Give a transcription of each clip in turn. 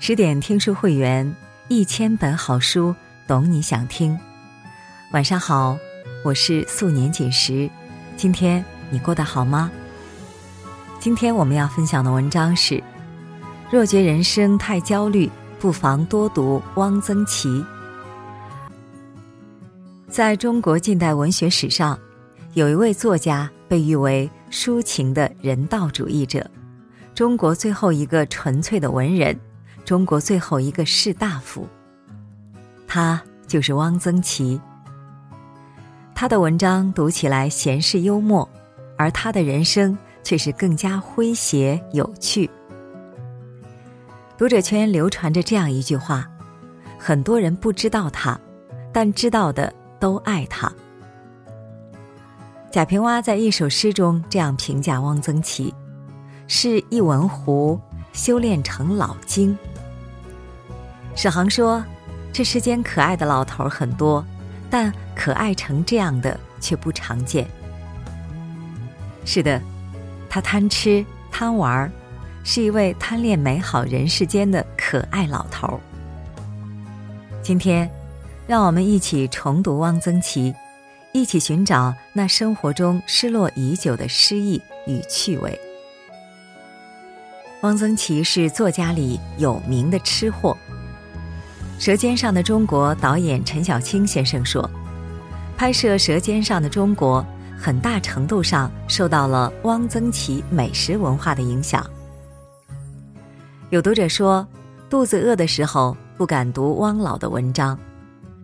十点听书会员，一千本好书，懂你想听。晚上好，我是素年锦时。今天你过得好吗？今天我们要分享的文章是：若觉人生太焦虑，不妨多读汪曾祺。在中国近代文学史上，有一位作家被誉为抒情的人道主义者，中国最后一个纯粹的文人。中国最后一个士大夫，他就是汪曾祺。他的文章读起来闲适幽默，而他的人生却是更加诙谐有趣。读者圈流传着这样一句话：很多人不知道他，但知道的都爱他。贾平凹在一首诗中这样评价汪曾祺：是一文狐，修炼成老精。史航说：“这世间可爱的老头很多，但可爱成这样的却不常见。”是的，他贪吃贪玩，是一位贪恋美好人世间的可爱老头。今天，让我们一起重读汪曾祺，一起寻找那生活中失落已久的诗意与趣味。汪曾祺是作家里有名的吃货。《舌尖上的中国》导演陈小青先生说：“拍摄《舌尖上的中国》很大程度上受到了汪曾祺美食文化的影响。”有读者说，肚子饿的时候不敢读汪老的文章，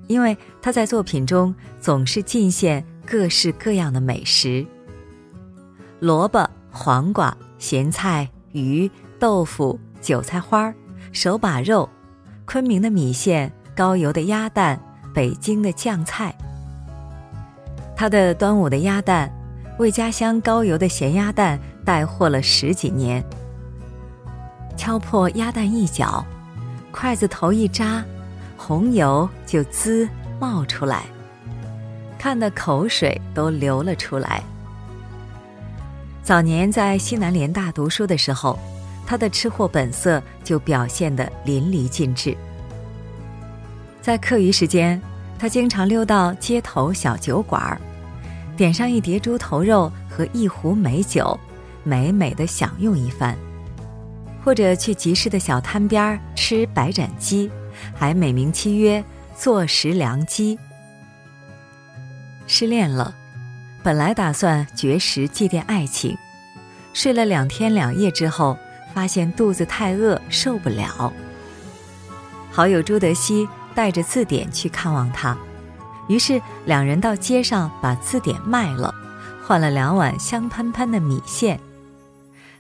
因为他在作品中总是尽现各式各样的美食：萝卜、黄瓜、咸菜、鱼、豆腐、韭菜花、手把肉。昆明的米线，高邮的鸭蛋，北京的酱菜。他的端午的鸭蛋，为家乡高邮的咸鸭蛋带货了十几年。敲破鸭蛋一角，筷子头一扎，红油就滋冒出来，看得口水都流了出来。早年在西南联大读书的时候。他的吃货本色就表现得淋漓尽致。在课余时间，他经常溜到街头小酒馆儿，点上一碟猪头肉和一壶美酒，美美的享用一番；或者去集市的小摊边儿吃白斩鸡，还美名其曰“坐食良鸡”。失恋了，本来打算绝食祭奠爱情，睡了两天两夜之后。发现肚子太饿，受不了。好友朱德熙带着字典去看望他，于是两人到街上把字典卖了，换了两碗香喷喷的米线。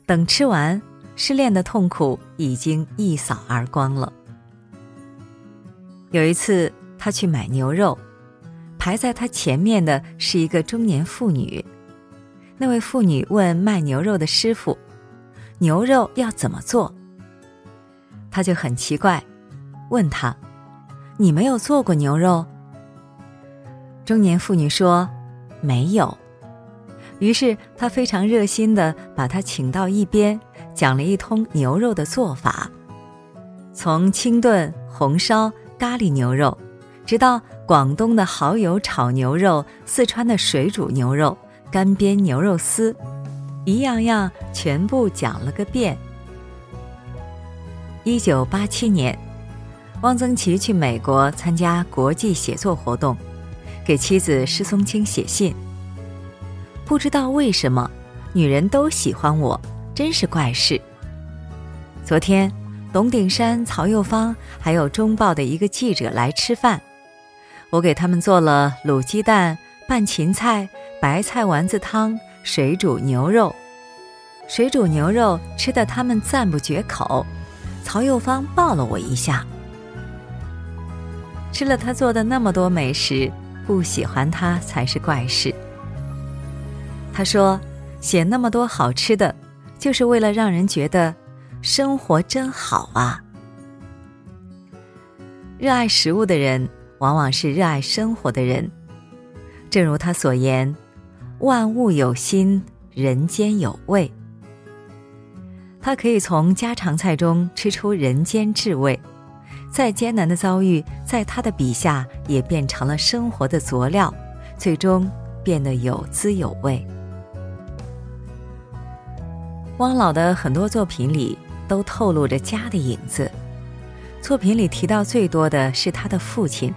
等吃完，失恋的痛苦已经一扫而光了。有一次，他去买牛肉，排在他前面的是一个中年妇女。那位妇女问卖牛肉的师傅。牛肉要怎么做？他就很奇怪，问他：“你没有做过牛肉？”中年妇女说：“没有。”于是他非常热心的把他请到一边，讲了一通牛肉的做法，从清炖、红烧、咖喱牛肉，直到广东的蚝油炒牛肉、四川的水煮牛肉、干煸牛肉丝。一样样全部讲了个遍。一九八七年，汪曾祺去美国参加国际写作活动，给妻子施松青写信。不知道为什么，女人都喜欢我，真是怪事。昨天，董鼎山、曹幼芳还有《中报》的一个记者来吃饭，我给他们做了卤鸡蛋、拌芹菜、白菜丸子汤。水煮牛肉，水煮牛肉吃的他们赞不绝口。曹幼芳抱了我一下。吃了他做的那么多美食，不喜欢他才是怪事。他说：“写那么多好吃的，就是为了让人觉得生活真好啊。”热爱食物的人，往往是热爱生活的人。正如他所言。万物有心，人间有味。他可以从家常菜中吃出人间至味，再艰难的遭遇，在他的笔下也变成了生活的佐料，最终变得有滋有味。汪老的很多作品里都透露着家的影子，作品里提到最多的是他的父亲。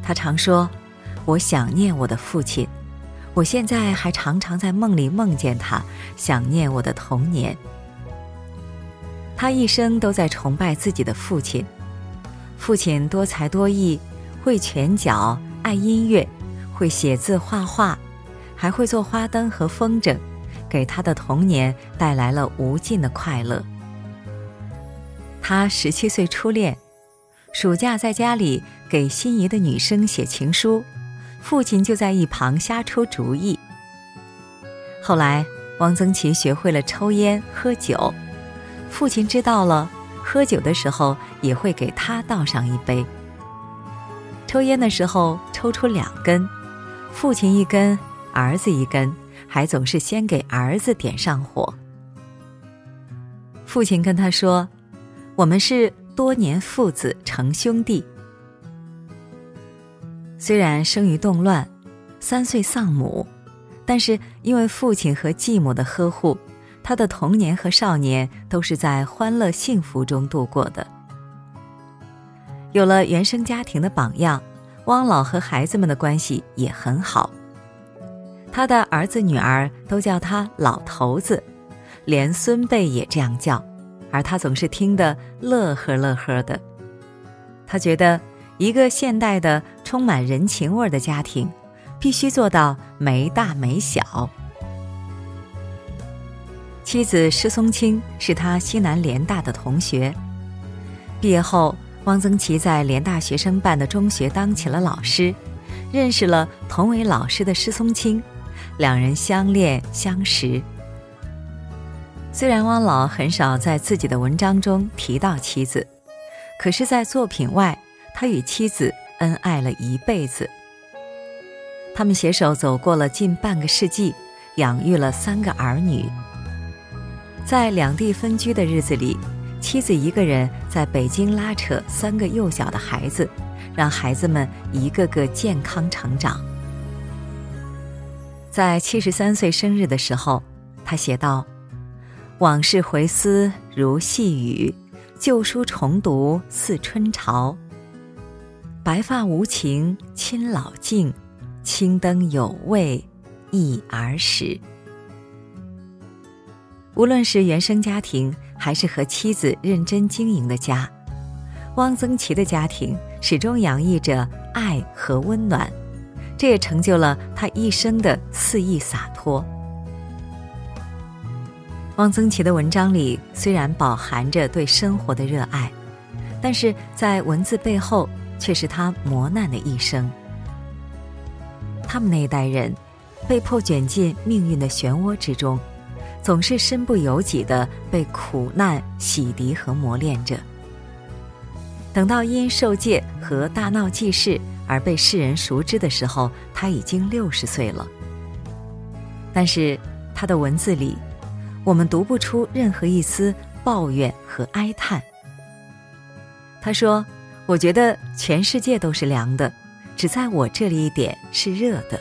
他常说：“我想念我的父亲，我现在还常常在梦里梦见他，想念我的童年。”他一生都在崇拜自己的父亲，父亲多才多艺，会拳脚，爱音乐，会写字画画，还会做花灯和风筝。给他的童年带来了无尽的快乐。他十七岁初恋，暑假在家里给心仪的女生写情书，父亲就在一旁瞎出主意。后来，汪曾祺学会了抽烟喝酒，父亲知道了，喝酒的时候也会给他倒上一杯。抽烟的时候抽出两根，父亲一根，儿子一根。还总是先给儿子点上火。父亲跟他说：“我们是多年父子成兄弟。”虽然生于动乱，三岁丧母，但是因为父亲和继母的呵护，他的童年和少年都是在欢乐幸福中度过的。有了原生家庭的榜样，汪老和孩子们的关系也很好。他的儿子女儿都叫他老头子，连孙辈也这样叫，而他总是听得乐呵乐呵的。他觉得，一个现代的充满人情味的家庭，必须做到没大没小。妻子施松青是他西南联大的同学，毕业后，汪曾祺在联大学生办的中学当起了老师，认识了同为老师的施松青。两人相恋相识。虽然汪老很少在自己的文章中提到妻子，可是，在作品外，他与妻子恩爱了一辈子。他们携手走过了近半个世纪，养育了三个儿女。在两地分居的日子里，妻子一个人在北京拉扯三个幼小的孩子，让孩子们一个个健康成长。在七十三岁生日的时候，他写道：“往事回思如细雨，旧书重读似春潮。白发无情亲老境，青灯有味忆儿时。”无论是原生家庭，还是和妻子认真经营的家，汪曾祺的家庭始终洋溢着爱和温暖。这也成就了他一生的肆意洒脱。汪曾祺的文章里虽然饱含着对生活的热爱，但是在文字背后却是他磨难的一生。他们那一代人，被迫卷进命运的漩涡之中，总是身不由己的被苦难洗涤和磨练着。等到因受戒和大闹记事。而被世人熟知的时候，他已经六十岁了。但是他的文字里，我们读不出任何一丝抱怨和哀叹。他说：“我觉得全世界都是凉的，只在我这里一点是热的。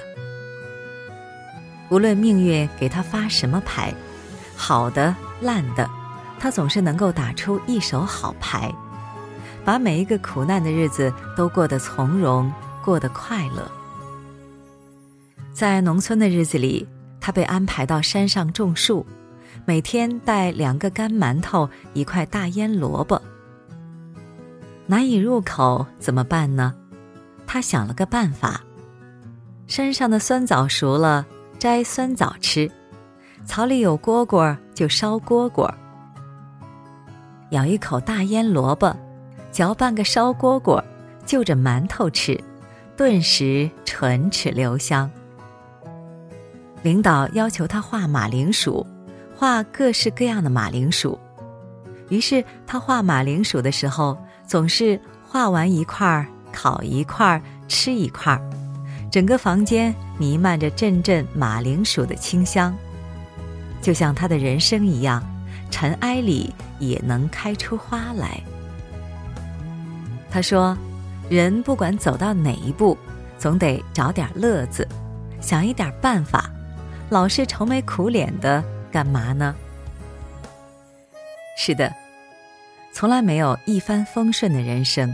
无论命运给他发什么牌，好的、烂的，他总是能够打出一手好牌。”把每一个苦难的日子都过得从容，过得快乐。在农村的日子里，他被安排到山上种树，每天带两个干馒头，一块大腌萝卜。难以入口怎么办呢？他想了个办法：山上的酸枣熟了，摘酸枣吃；草里有蝈蝈，就烧蝈蝈。咬一口大腌萝卜。嚼半个烧蝈蝈，就着馒头吃，顿时唇齿留香。领导要求他画马铃薯，画各式各样的马铃薯。于是他画马铃薯的时候，总是画完一块儿，烤一块儿，吃一块儿，整个房间弥漫着阵阵马铃薯的清香，就像他的人生一样，尘埃里也能开出花来。他说：“人不管走到哪一步，总得找点乐子，想一点办法，老是愁眉苦脸的干嘛呢？”是的，从来没有一帆风顺的人生，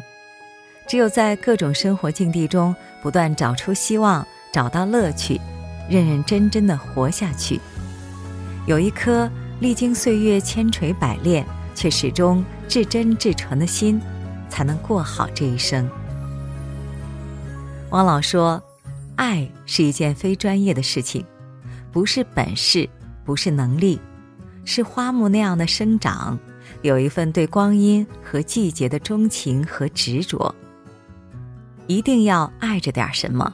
只有在各种生活境地中不断找出希望，找到乐趣，认认真真的活下去，有一颗历经岁月千锤百炼却始终至真至纯的心，才能过好这一生。汪老说：“爱是一件非专业的事情，不是本事，不是能力。”是花木那样的生长，有一份对光阴和季节的钟情和执着。一定要爱着点什么，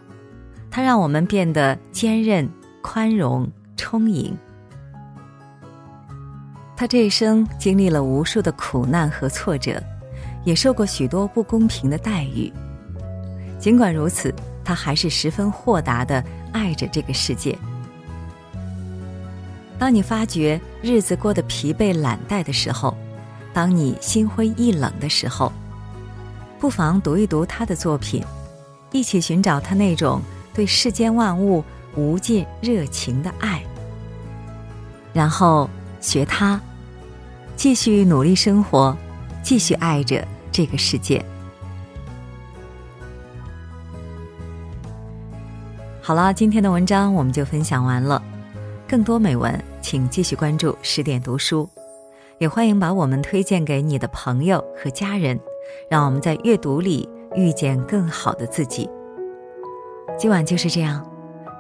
它让我们变得坚韧、宽容、充盈。他这一生经历了无数的苦难和挫折，也受过许多不公平的待遇。尽管如此，他还是十分豁达的爱着这个世界。当你发觉日子过得疲惫懒怠的时候，当你心灰意冷的时候，不妨读一读他的作品，一起寻找他那种对世间万物无尽热情的爱，然后学他，继续努力生活，继续爱着这个世界。好了，今天的文章我们就分享完了。更多美文，请继续关注十点读书，也欢迎把我们推荐给你的朋友和家人，让我们在阅读里遇见更好的自己。今晚就是这样，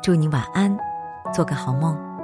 祝你晚安，做个好梦。